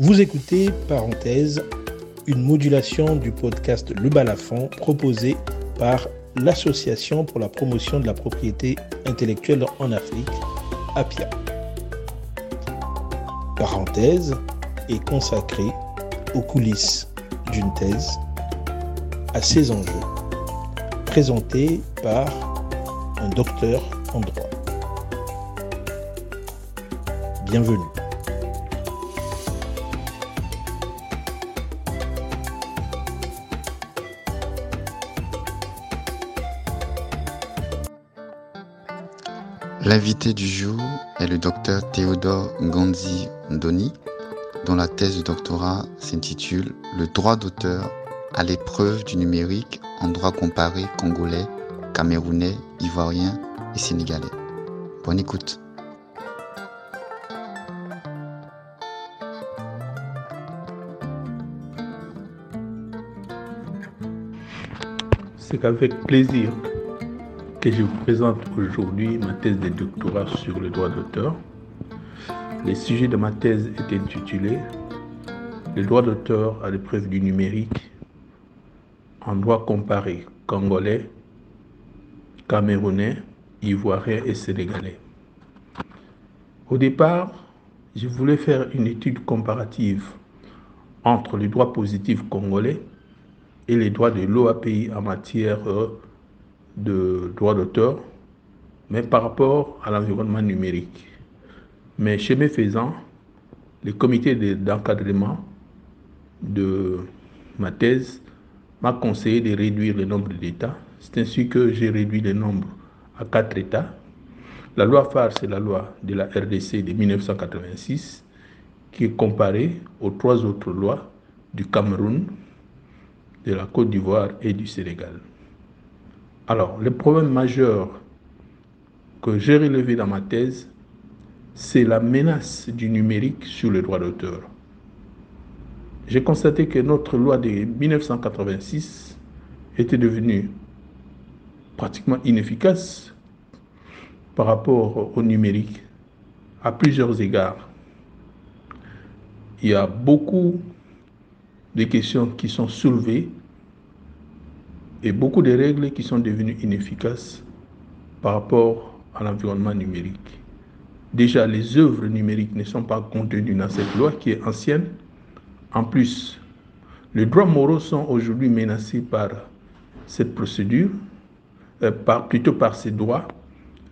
Vous écoutez, parenthèse, une modulation du podcast Le Balafon proposé par l'Association pour la promotion de la propriété intellectuelle en Afrique, APIA. Parenthèse est consacrée aux coulisses d'une thèse, à ses enjeux, présenté par un docteur en droit. Bienvenue. L'invité du jour est le docteur Théodore Gandhi Ndoni, dont la thèse de doctorat s'intitule Le droit d'auteur à l'épreuve du numérique en droit comparé congolais, camerounais, ivoirien et sénégalais. Bonne écoute. C'est qu'avec plaisir que je vous présente aujourd'hui ma thèse de doctorat sur le droit d'auteur. Les sujets de ma thèse étaient intitulés Le droit d'auteur à l'épreuve du numérique en droit comparé congolais, camerounais, ivoirien et sénégalais. Au départ, je voulais faire une étude comparative entre le droit positif congolais et les droits de l'OAPI en matière de droit d'auteur, mais par rapport à l'environnement numérique. Mais chez mes faisant, le comité d'encadrement de ma thèse m'a conseillé de réduire le nombre d'États. C'est ainsi que j'ai réduit le nombre à quatre États. La loi phare, c'est la loi de la RDC de 1986, qui est comparée aux trois autres lois du Cameroun, de la Côte d'Ivoire et du Sénégal. Alors, le problème majeur que j'ai relevé dans ma thèse, c'est la menace du numérique sur le droit d'auteur. J'ai constaté que notre loi de 1986 était devenue pratiquement inefficace par rapport au numérique à plusieurs égards. Il y a beaucoup de questions qui sont soulevées et beaucoup de règles qui sont devenues inefficaces par rapport à l'environnement numérique. Déjà, les œuvres numériques ne sont pas contenues dans cette loi qui est ancienne. En plus, les droits moraux sont aujourd'hui menacés par cette procédure, euh, par, plutôt par ces droits,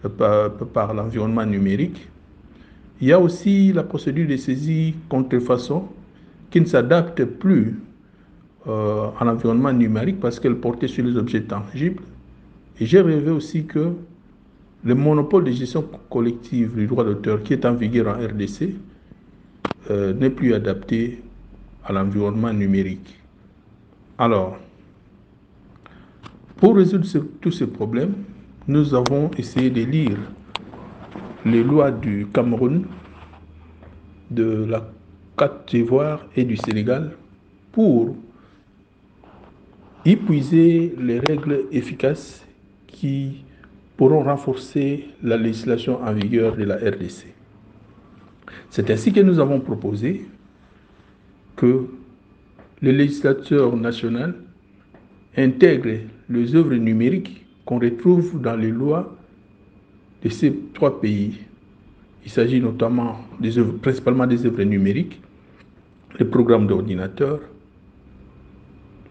euh, par, par l'environnement numérique. Il y a aussi la procédure de saisie contrefaçon qui ne s'adapte plus euh, à l'environnement numérique parce qu'elle portait sur les objets tangibles. Et j'ai rêvé aussi que le monopole de gestion collective du droit d'auteur qui est en vigueur en RDC euh, n'est plus adapté à l'environnement numérique. Alors, pour résoudre tous ces problèmes, nous avons essayé de lire les lois du Cameroun, de la Côte d'Ivoire et du Sénégal pour épuiser les règles efficaces qui pourront renforcer la législation en vigueur de la RDC. C'est ainsi que nous avons proposé que le législateur national intègre les œuvres numériques qu'on retrouve dans les lois de ces trois pays. Il s'agit notamment des œuvres, principalement des œuvres numériques, les programmes d'ordinateur,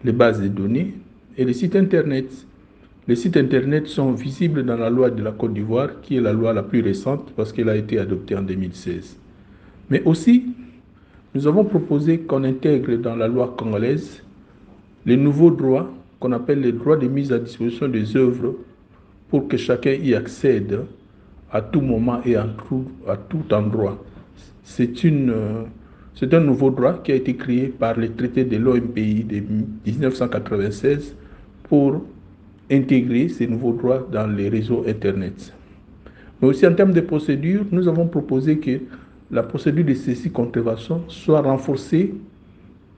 les bases de données et les sites Internet. Les sites Internet sont visibles dans la loi de la Côte d'Ivoire, qui est la loi la plus récente parce qu'elle a été adoptée en 2016. Mais aussi, nous avons proposé qu'on intègre dans la loi congolaise les nouveaux droits qu'on appelle les droits de mise à disposition des œuvres pour que chacun y accède à tout moment et à tout, à tout endroit. C'est une c'est un nouveau droit qui a été créé par les traités de l'OMPI de 1996 pour intégrer ces nouveaux droits dans les réseaux Internet. Mais aussi en termes de procédure, nous avons proposé que la procédure de saisie contrefaçon soit renforcée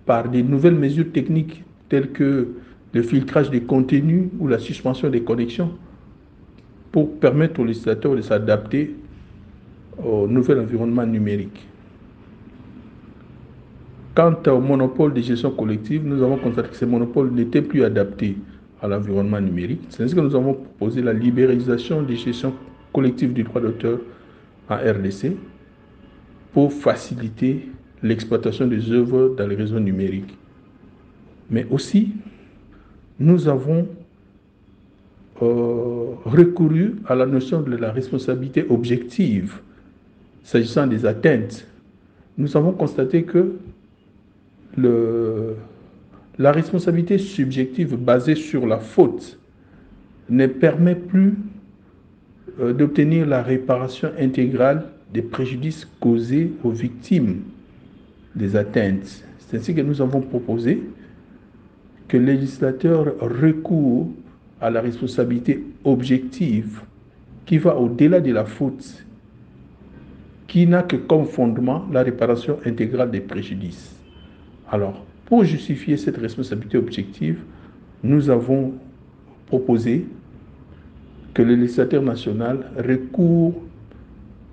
par des nouvelles mesures techniques telles que le filtrage des contenus ou la suspension des connexions pour permettre aux législateurs de s'adapter au nouvel environnement numérique. Quant au monopole de gestion collective, nous avons constaté que ce monopole n'était plus adapté à l'environnement numérique. C'est ainsi que nous avons proposé la libéralisation des gestions collectives du droit d'auteur en RDC pour faciliter l'exploitation des œuvres dans les réseaux numériques. Mais aussi, nous avons euh, recouru à la notion de la responsabilité objective s'agissant des atteintes. Nous avons constaté que la responsabilité subjective basée sur la faute ne permet plus euh, d'obtenir la réparation intégrale des préjudices causés aux victimes des atteintes. C'est ainsi que nous avons proposé que le législateur recourt à la responsabilité objective qui va au-delà de la faute, qui n'a que comme fondement la réparation intégrale des préjudices. Alors, pour justifier cette responsabilité objective, nous avons proposé que le législateur national recourt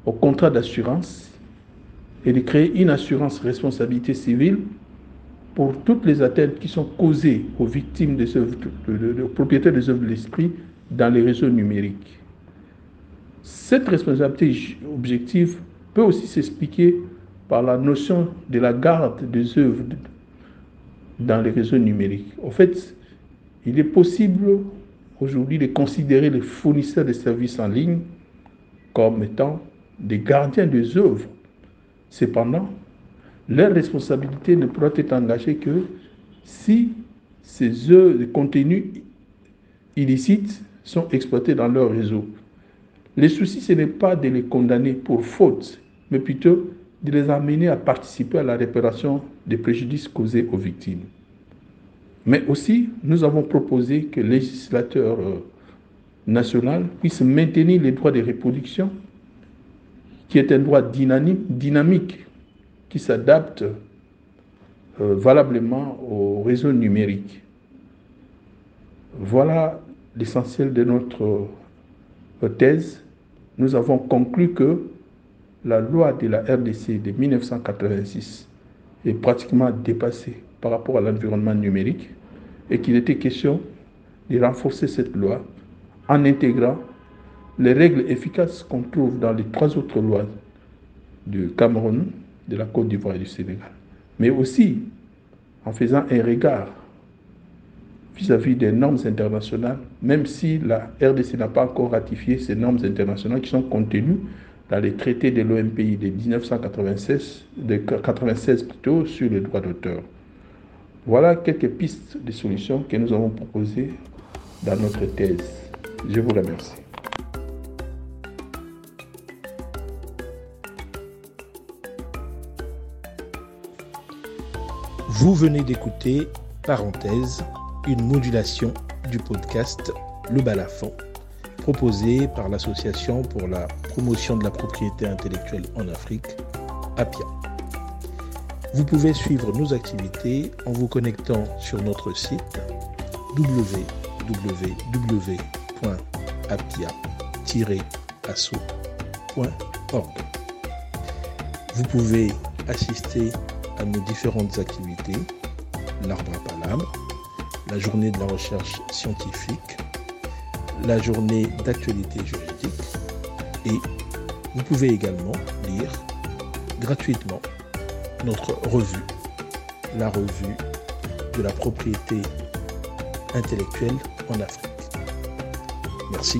au contrat d'assurance et de créer une assurance responsabilité civile pour toutes les atteintes qui sont causées aux victimes des œuvres, aux propriétaires des œuvres de l'esprit dans les réseaux numériques. Cette responsabilité objective peut aussi s'expliquer par la notion de la garde des œuvres dans les réseaux numériques. En fait, il est possible aujourd'hui de considérer les fournisseurs de services en ligne comme étant des gardiens des œuvres. Cependant, leur responsabilité ne pourra être engagée que si ces œuvres de contenus illicites sont exploités dans leur réseau. Le souci, ce n'est pas de les condamner pour faute, mais plutôt de les amener à participer à la réparation des préjudices causés aux victimes. Mais aussi, nous avons proposé que le législateur euh, national puisse maintenir les droits de reproduction, qui est un droit dynamique qui s'adapte euh, valablement au réseau numérique. Voilà l'essentiel de notre euh, thèse. Nous avons conclu que la loi de la RDC de 1986 est pratiquement dépassée par rapport à l'environnement numérique et qu'il était question de renforcer cette loi en intégrant les règles efficaces qu'on trouve dans les trois autres lois du Cameroun, de la Côte d'Ivoire et du Sénégal, mais aussi en faisant un regard vis-à-vis des normes internationales, même si la RDC n'a pas encore ratifié ces normes internationales qui sont contenues dans les traités de l'OMPI de 1996, de 96 plutôt, sur les droits d'auteur. Voilà quelques pistes de solutions que nous avons proposées dans notre thèse. Je vous remercie. Vous venez d'écouter, parenthèse, une modulation du podcast Le Balafon, proposé par l'Association pour la promotion de la propriété intellectuelle en Afrique, APIA. Vous pouvez suivre nos activités en vous connectant sur notre site www.apia-asso.org. Vous pouvez assister à nos différentes activités, l'arbre à palabres, la journée de la recherche scientifique, la journée d'actualité juridique et vous pouvez également lire gratuitement notre revue, la revue de la propriété intellectuelle en Afrique. Merci.